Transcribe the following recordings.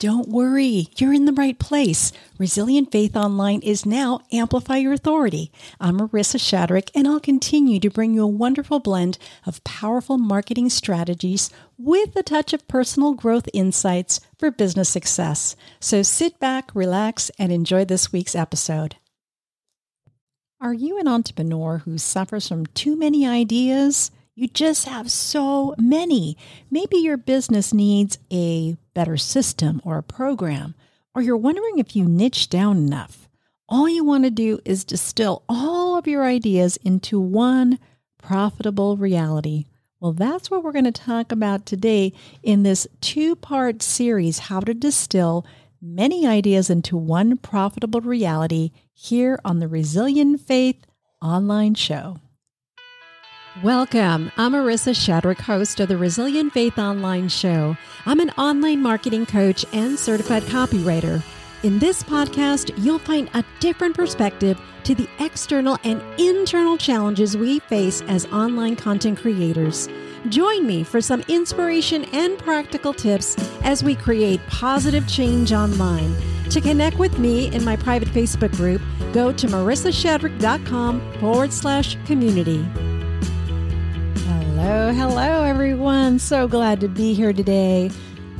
Don't worry, you're in the right place. Resilient Faith Online is now Amplify Your Authority. I'm Marisa Shadrick, and I'll continue to bring you a wonderful blend of powerful marketing strategies with a touch of personal growth insights for business success. So sit back, relax, and enjoy this week's episode. Are you an entrepreneur who suffers from too many ideas? You just have so many. Maybe your business needs a better system or a program, or you're wondering if you niche down enough. All you want to do is distill all of your ideas into one profitable reality. Well, that's what we're going to talk about today in this two part series How to Distill Many Ideas into One Profitable Reality here on the Resilient Faith online show. Welcome. I'm Marisa Shadrick, host of the Resilient Faith Online Show. I'm an online marketing coach and certified copywriter. In this podcast, you'll find a different perspective to the external and internal challenges we face as online content creators. Join me for some inspiration and practical tips as we create positive change online. To connect with me in my private Facebook group, go to marisashadrick.com forward slash community. Hello, hello, everyone. So glad to be here today.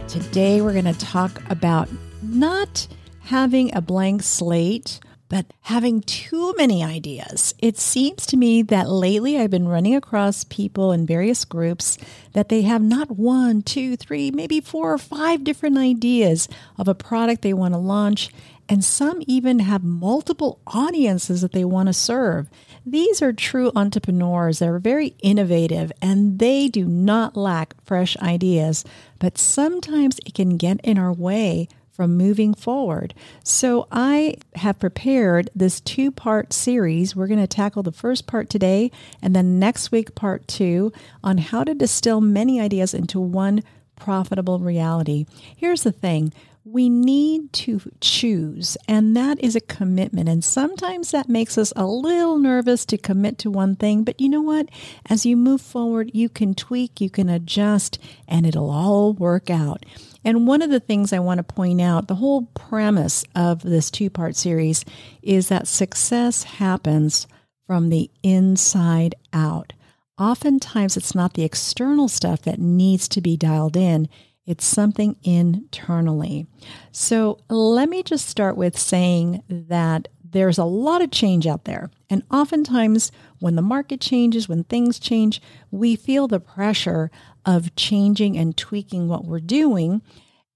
Today, we're going to talk about not having a blank slate, but having too many ideas. It seems to me that lately I've been running across people in various groups that they have not one, two, three, maybe four or five different ideas of a product they want to launch. And some even have multiple audiences that they want to serve. These are true entrepreneurs. They're very innovative and they do not lack fresh ideas, but sometimes it can get in our way from moving forward. So I have prepared this two part series. We're going to tackle the first part today and then next week, part two on how to distill many ideas into one profitable reality. Here's the thing we need to choose, and that is a commitment. And sometimes that makes us a little nervous to commit to one thing. But you know what? As you move forward, you can tweak, you can adjust, and it'll all work out. And one of the things I want to point out the whole premise of this two part series is that success happens from the inside out. Oftentimes, it's not the external stuff that needs to be dialed in it's something internally. So let me just start with saying that there's a lot of change out there. And oftentimes, when the market changes, when things change, we feel the pressure of changing and tweaking what we're doing.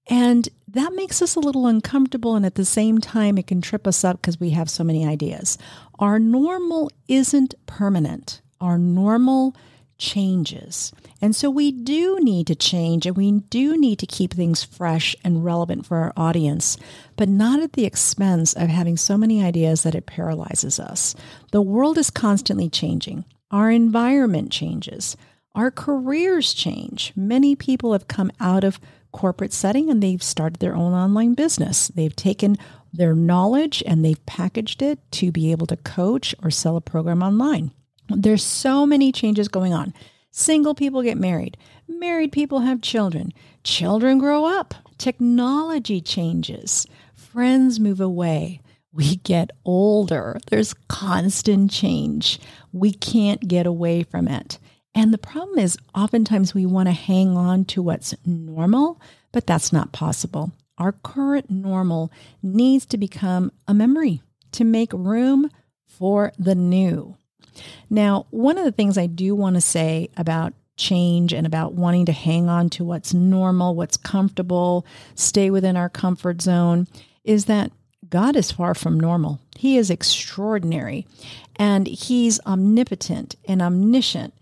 And that makes us a little uncomfortable. And at the same time, it can trip us up because we have so many ideas. Our normal isn't permanent. Our normal changes. And so we do need to change and we do need to keep things fresh and relevant for our audience, but not at the expense of having so many ideas that it paralyzes us. The world is constantly changing. Our environment changes. Our careers change. Many people have come out of corporate setting and they've started their own online business. They've taken their knowledge and they've packaged it to be able to coach or sell a program online. There's so many changes going on. Single people get married. Married people have children. Children grow up. Technology changes. Friends move away. We get older. There's constant change. We can't get away from it. And the problem is, oftentimes we want to hang on to what's normal, but that's not possible. Our current normal needs to become a memory to make room for the new. Now, one of the things I do want to say about change and about wanting to hang on to what's normal, what's comfortable, stay within our comfort zone is that God is far from normal. He is extraordinary and He's omnipotent and omniscient.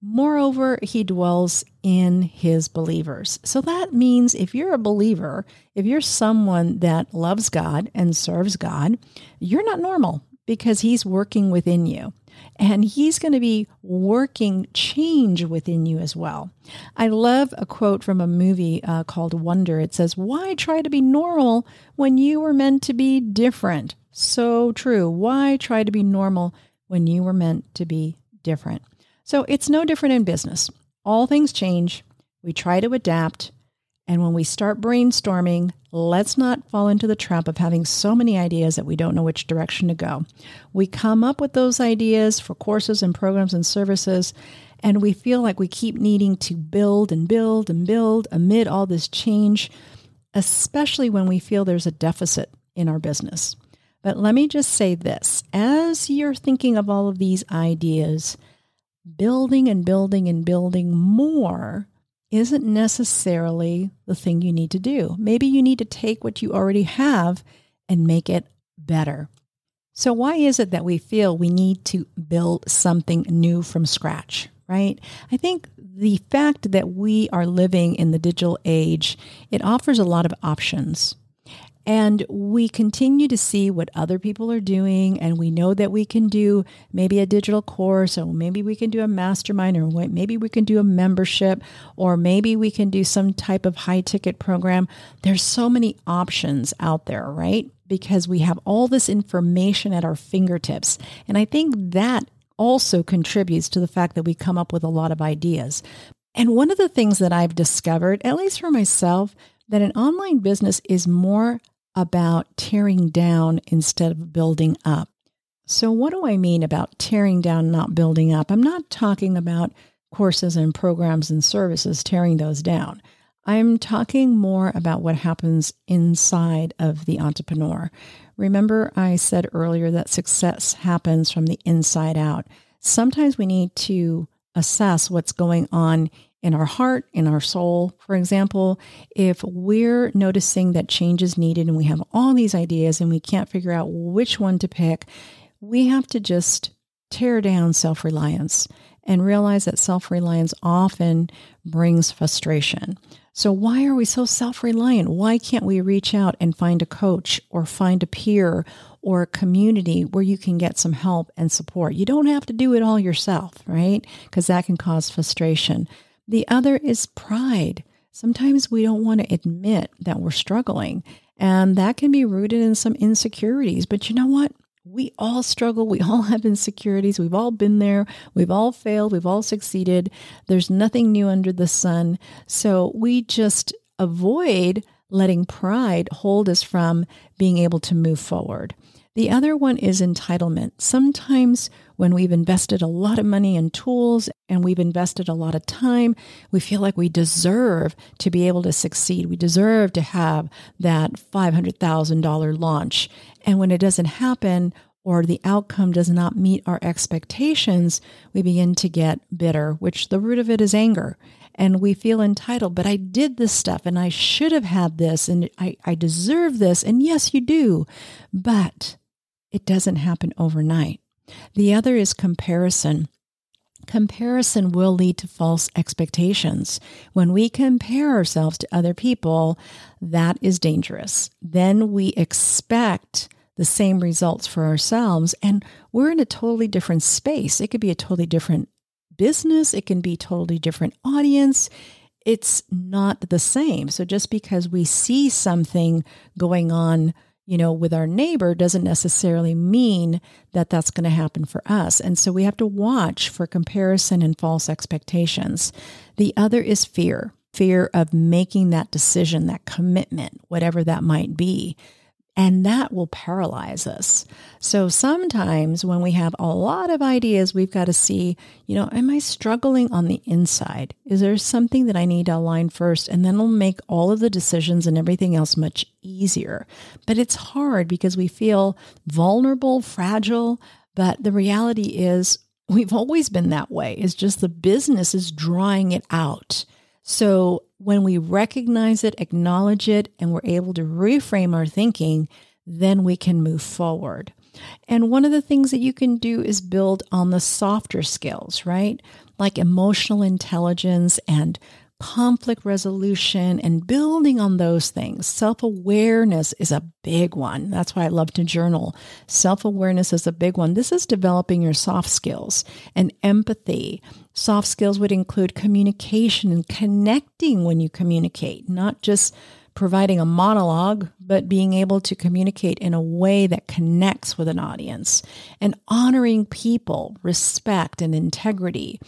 Moreover, He dwells in His believers. So that means if you're a believer, if you're someone that loves God and serves God, you're not normal because He's working within you and he's going to be working change within you as well. I love a quote from a movie uh, called Wonder. It says, Why try to be normal when you were meant to be different? So true. Why try to be normal when you were meant to be different? So it's no different in business. All things change. We try to adapt. And when we start brainstorming, let's not fall into the trap of having so many ideas that we don't know which direction to go. We come up with those ideas for courses and programs and services, and we feel like we keep needing to build and build and build amid all this change, especially when we feel there's a deficit in our business. But let me just say this as you're thinking of all of these ideas, building and building and building more isn't necessarily the thing you need to do. Maybe you need to take what you already have and make it better. So, why is it that we feel we need to build something new from scratch, right? I think the fact that we are living in the digital age, it offers a lot of options. And we continue to see what other people are doing, and we know that we can do maybe a digital course, or maybe we can do a mastermind, or maybe we can do a membership, or maybe we can do some type of high ticket program. There's so many options out there, right? Because we have all this information at our fingertips. And I think that also contributes to the fact that we come up with a lot of ideas. And one of the things that I've discovered, at least for myself, that an online business is more about tearing down instead of building up. So, what do I mean about tearing down, not building up? I'm not talking about courses and programs and services, tearing those down. I'm talking more about what happens inside of the entrepreneur. Remember, I said earlier that success happens from the inside out. Sometimes we need to assess what's going on in our heart, in our soul. For example, if we're noticing that change is needed and we have all these ideas and we can't figure out which one to pick, we have to just tear down self reliance and realize that self reliance often brings frustration. So, why are we so self reliant? Why can't we reach out and find a coach or find a peer or a community where you can get some help and support? You don't have to do it all yourself, right? Because that can cause frustration. The other is pride. Sometimes we don't want to admit that we're struggling, and that can be rooted in some insecurities. But you know what? We all struggle. We all have insecurities. We've all been there. We've all failed. We've all succeeded. There's nothing new under the sun. So we just avoid letting pride hold us from being able to move forward. The other one is entitlement. Sometimes when we've invested a lot of money in tools and we've invested a lot of time, we feel like we deserve to be able to succeed. We deserve to have that $500,000 launch. And when it doesn't happen, or the outcome does not meet our expectations, we begin to get bitter, which the root of it is anger. And we feel entitled, but I did this stuff and I should have had this and I, I deserve this. And yes, you do, but it doesn't happen overnight. The other is comparison. Comparison will lead to false expectations. When we compare ourselves to other people, that is dangerous. Then we expect the same results for ourselves, and we're in a totally different space. It could be a totally different business, it can be totally different audience. It's not the same. So just because we see something going on you know, with our neighbor doesn't necessarily mean that that's going to happen for us. And so we have to watch for comparison and false expectations. The other is fear fear of making that decision, that commitment, whatever that might be. And that will paralyze us. So sometimes when we have a lot of ideas, we've got to see, you know, am I struggling on the inside? Is there something that I need to align first? And then it'll make all of the decisions and everything else much easier. But it's hard because we feel vulnerable, fragile. But the reality is, we've always been that way. It's just the business is drawing it out. So when we recognize it, acknowledge it, and we're able to reframe our thinking, then we can move forward. And one of the things that you can do is build on the softer skills, right? Like emotional intelligence and conflict resolution and building on those things. Self awareness is a big one. That's why I love to journal. Self awareness is a big one. This is developing your soft skills and empathy. Soft skills would include communication and connecting when you communicate, not just providing a monologue, but being able to communicate in a way that connects with an audience and honoring people, respect, and integrity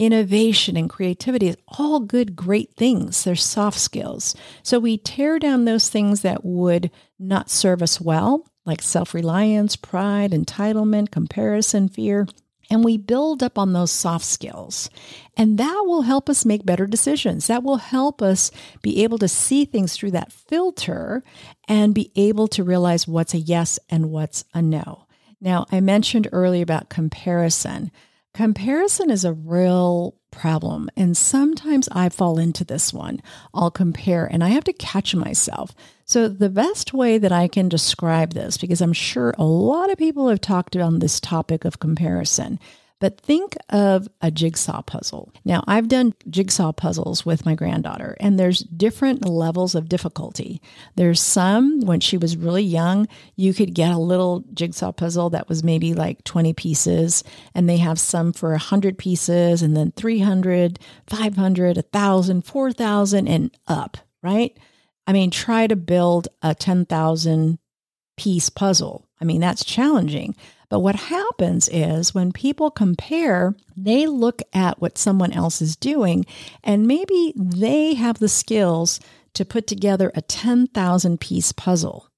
innovation and creativity is all good, great things. They're soft skills. So we tear down those things that would not serve us well, like self reliance, pride, entitlement, comparison, fear. And we build up on those soft skills. And that will help us make better decisions. That will help us be able to see things through that filter and be able to realize what's a yes and what's a no. Now, I mentioned earlier about comparison. Comparison is a real problem. And sometimes I fall into this one. I'll compare and I have to catch myself. So, the best way that I can describe this, because I'm sure a lot of people have talked on this topic of comparison, but think of a jigsaw puzzle. Now, I've done jigsaw puzzles with my granddaughter, and there's different levels of difficulty. There's some, when she was really young, you could get a little jigsaw puzzle that was maybe like 20 pieces, and they have some for 100 pieces, and then 300, 500, 1,000, 4,000, and up, right? I mean, try to build a 10,000 piece puzzle. I mean, that's challenging. But what happens is when people compare, they look at what someone else is doing, and maybe they have the skills to put together a 10,000 piece puzzle.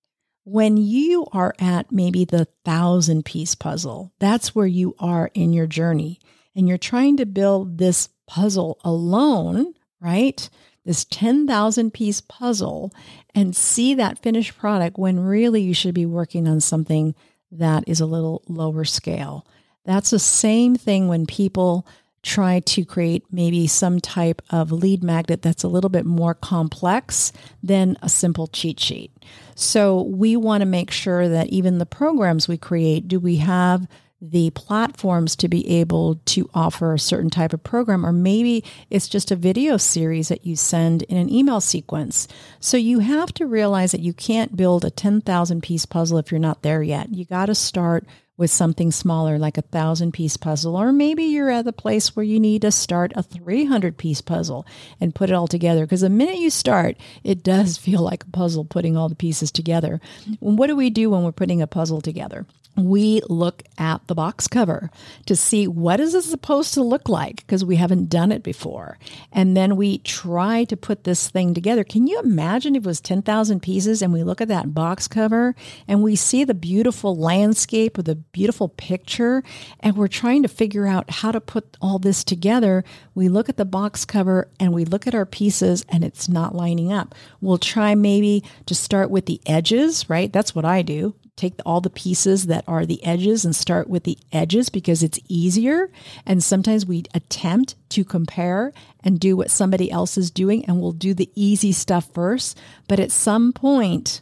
When you are at maybe the thousand piece puzzle, that's where you are in your journey. And you're trying to build this puzzle alone, right? This 10,000 piece puzzle and see that finished product when really you should be working on something that is a little lower scale. That's the same thing when people try to create maybe some type of lead magnet that's a little bit more complex than a simple cheat sheet. So we want to make sure that even the programs we create, do we have the platforms to be able to offer a certain type of program, or maybe it's just a video series that you send in an email sequence. So you have to realize that you can't build a 10,000 piece puzzle if you're not there yet. You got to start with something smaller, like a thousand piece puzzle, or maybe you're at the place where you need to start a 300 piece puzzle and put it all together. Because the minute you start, it does feel like a puzzle putting all the pieces together. What do we do when we're putting a puzzle together? we look at the box cover to see what is it supposed to look like because we haven't done it before and then we try to put this thing together can you imagine if it was 10,000 pieces and we look at that box cover and we see the beautiful landscape with a beautiful picture and we're trying to figure out how to put all this together we look at the box cover and we look at our pieces and it's not lining up we'll try maybe to start with the edges right that's what I do take all the pieces that are the edges and start with the edges because it's easier. And sometimes we attempt to compare and do what somebody else is doing, and we'll do the easy stuff first. But at some point,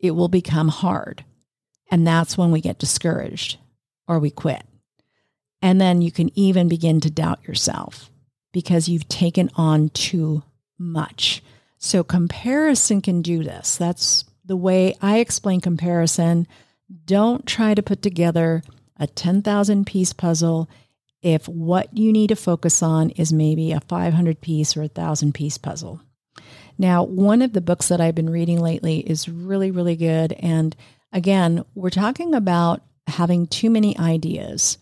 it will become hard. And that's when we get discouraged or we quit. And then you can even begin to doubt yourself because you've taken on too much. So comparison can do this. That's the way I explain comparison. Don't try to put together a 10,000 piece puzzle if what you need to focus on is maybe a 500 piece or a 1,000 piece puzzle. Now, one of the books that I've been reading lately is really, really good. And again, we're talking about having too many ideas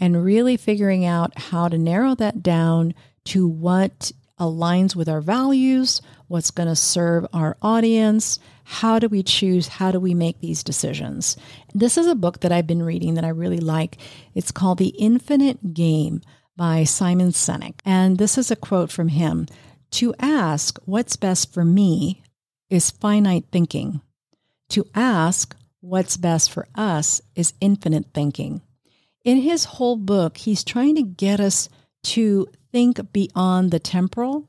and really figuring out how to narrow that down to what aligns with our values, what's going to serve our audience, how do we choose? How do we make these decisions? This is a book that I've been reading that I really like. It's called The Infinite Game by Simon Sinek. And this is a quote from him To ask what's best for me is finite thinking. To ask what's best for us is infinite thinking. In his whole book, he's trying to get us to think beyond the temporal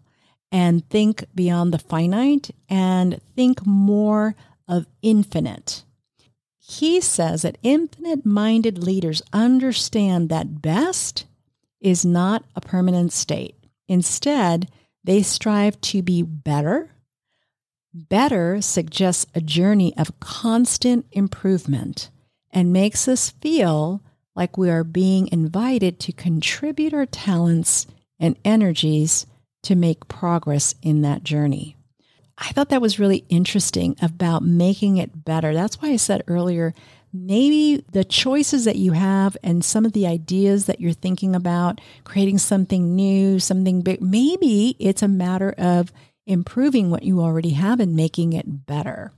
and think beyond the finite and think more of infinite. He says that infinite minded leaders understand that best is not a permanent state. Instead, they strive to be better. Better suggests a journey of constant improvement and makes us feel like we are being invited to contribute our talents and energies to make progress in that journey. I thought that was really interesting about making it better. That's why I said earlier maybe the choices that you have and some of the ideas that you're thinking about, creating something new, something big, maybe it's a matter of improving what you already have and making it better.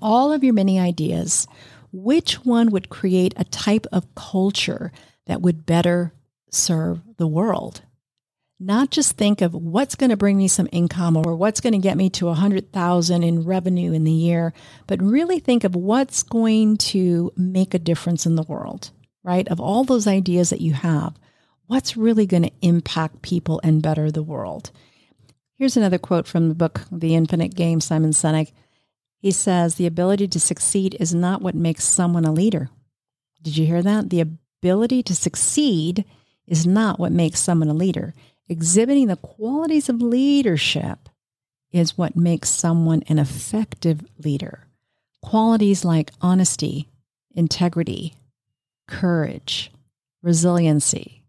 All of your many ideas, which one would create a type of culture that would better serve the world? not just think of what's going to bring me some income or what's going to get me to 100,000 in revenue in the year, but really think of what's going to make a difference in the world, right? Of all those ideas that you have, what's really going to impact people and better the world? Here's another quote from the book The Infinite Game, Simon Sinek. He says, The ability to succeed is not what makes someone a leader. Did you hear that? The ability to succeed is not what makes someone a leader. Exhibiting the qualities of leadership is what makes someone an effective leader. Qualities like honesty, integrity, courage, resiliency,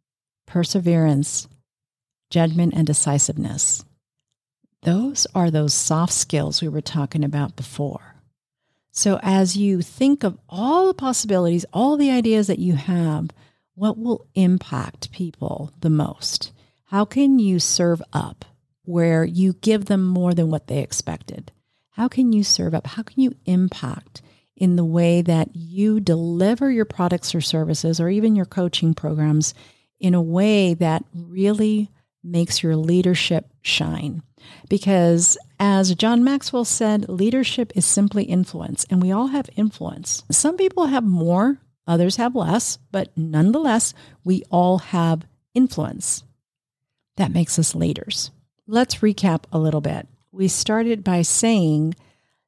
perseverance, judgment, and decisiveness. Those are those soft skills we were talking about before. So, as you think of all the possibilities, all the ideas that you have, what will impact people the most? How can you serve up where you give them more than what they expected? How can you serve up? How can you impact in the way that you deliver your products or services or even your coaching programs in a way that really makes your leadership shine? Because as John Maxwell said, leadership is simply influence, and we all have influence. Some people have more, others have less, but nonetheless, we all have influence that makes us leaders. Let's recap a little bit. We started by saying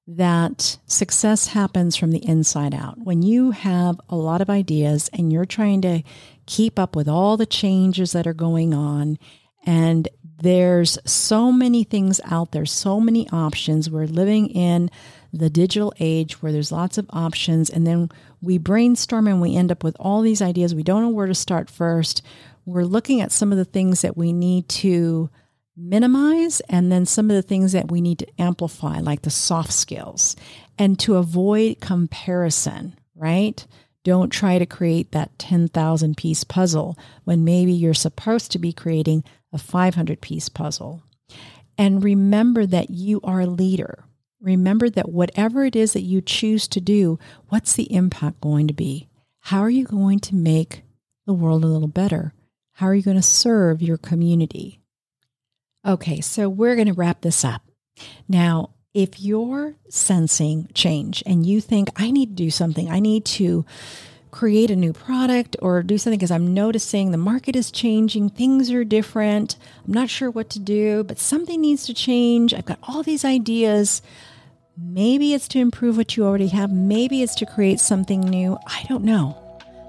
that success happens from the inside out. When you have a lot of ideas and you're trying to keep up with all the changes that are going on, and there's so many things out there, so many options. We're living in the digital age where there's lots of options, and then we brainstorm and we end up with all these ideas. We don't know where to start first we're looking at some of the things that we need to minimize and then some of the things that we need to amplify, like the soft skills, and to avoid comparison, right? Don't try to create that 10,000 piece puzzle when maybe you're supposed to be creating a 500 piece puzzle. And remember that you are a leader. Remember that whatever it is that you choose to do, what's the impact going to be? How are you going to make the world a little better? How are you going to serve your community? Okay, so we're going to wrap this up. Now, if you're sensing change and you think, I need to do something, I need to create a new product or do something because I'm noticing the market is changing, things are different, I'm not sure what to do, but something needs to change. I've got all these ideas. Maybe it's to improve what you already have, maybe it's to create something new. I don't know.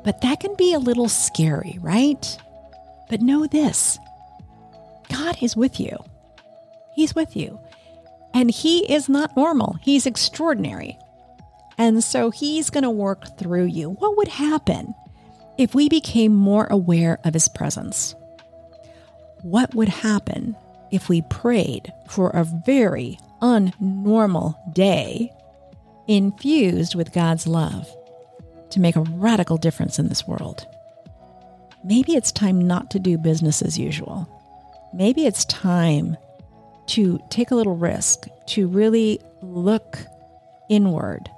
But that can be a little scary, right? But know this God is with you. He's with you. And He is not normal, He's extraordinary. And so He's going to work through you. What would happen if we became more aware of His presence? What would happen if we prayed for a very unnormal day infused with God's love to make a radical difference in this world? maybe it's time not to do business as usual. Maybe it's time to take a little risk, to really look inward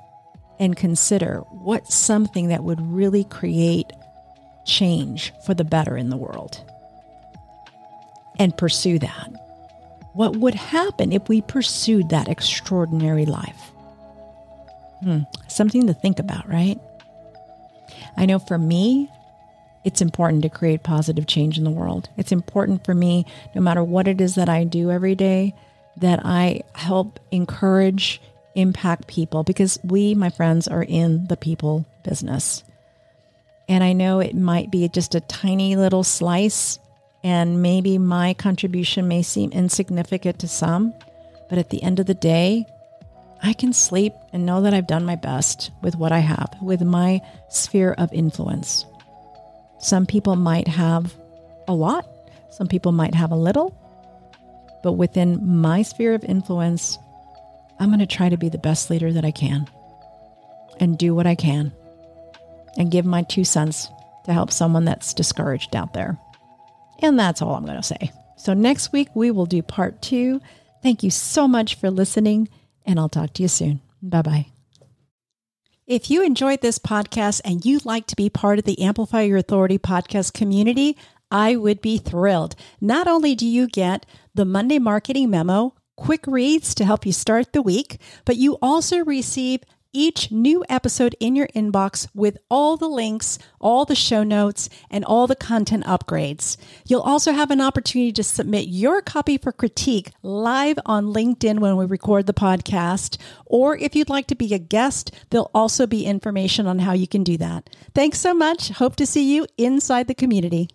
and consider what's something that would really create change for the better in the world and pursue that. What would happen if we pursued that extraordinary life? Hmm, something to think about, right? I know for me, it's important to create positive change in the world. It's important for me, no matter what it is that I do every day, that I help encourage, impact people because we, my friends, are in the people business. And I know it might be just a tiny little slice, and maybe my contribution may seem insignificant to some, but at the end of the day, I can sleep and know that I've done my best with what I have, with my sphere of influence. Some people might have a lot, some people might have a little, but within my sphere of influence, I'm going to try to be the best leader that I can and do what I can and give my two cents to help someone that's discouraged out there. And that's all I'm going to say. So next week, we will do part two. Thank you so much for listening, and I'll talk to you soon. Bye bye. If you enjoyed this podcast and you'd like to be part of the Amplify Your Authority podcast community, I would be thrilled. Not only do you get the Monday marketing memo, quick reads to help you start the week, but you also receive each new episode in your inbox with all the links, all the show notes, and all the content upgrades. You'll also have an opportunity to submit your copy for critique live on LinkedIn when we record the podcast. Or if you'd like to be a guest, there'll also be information on how you can do that. Thanks so much. Hope to see you inside the community.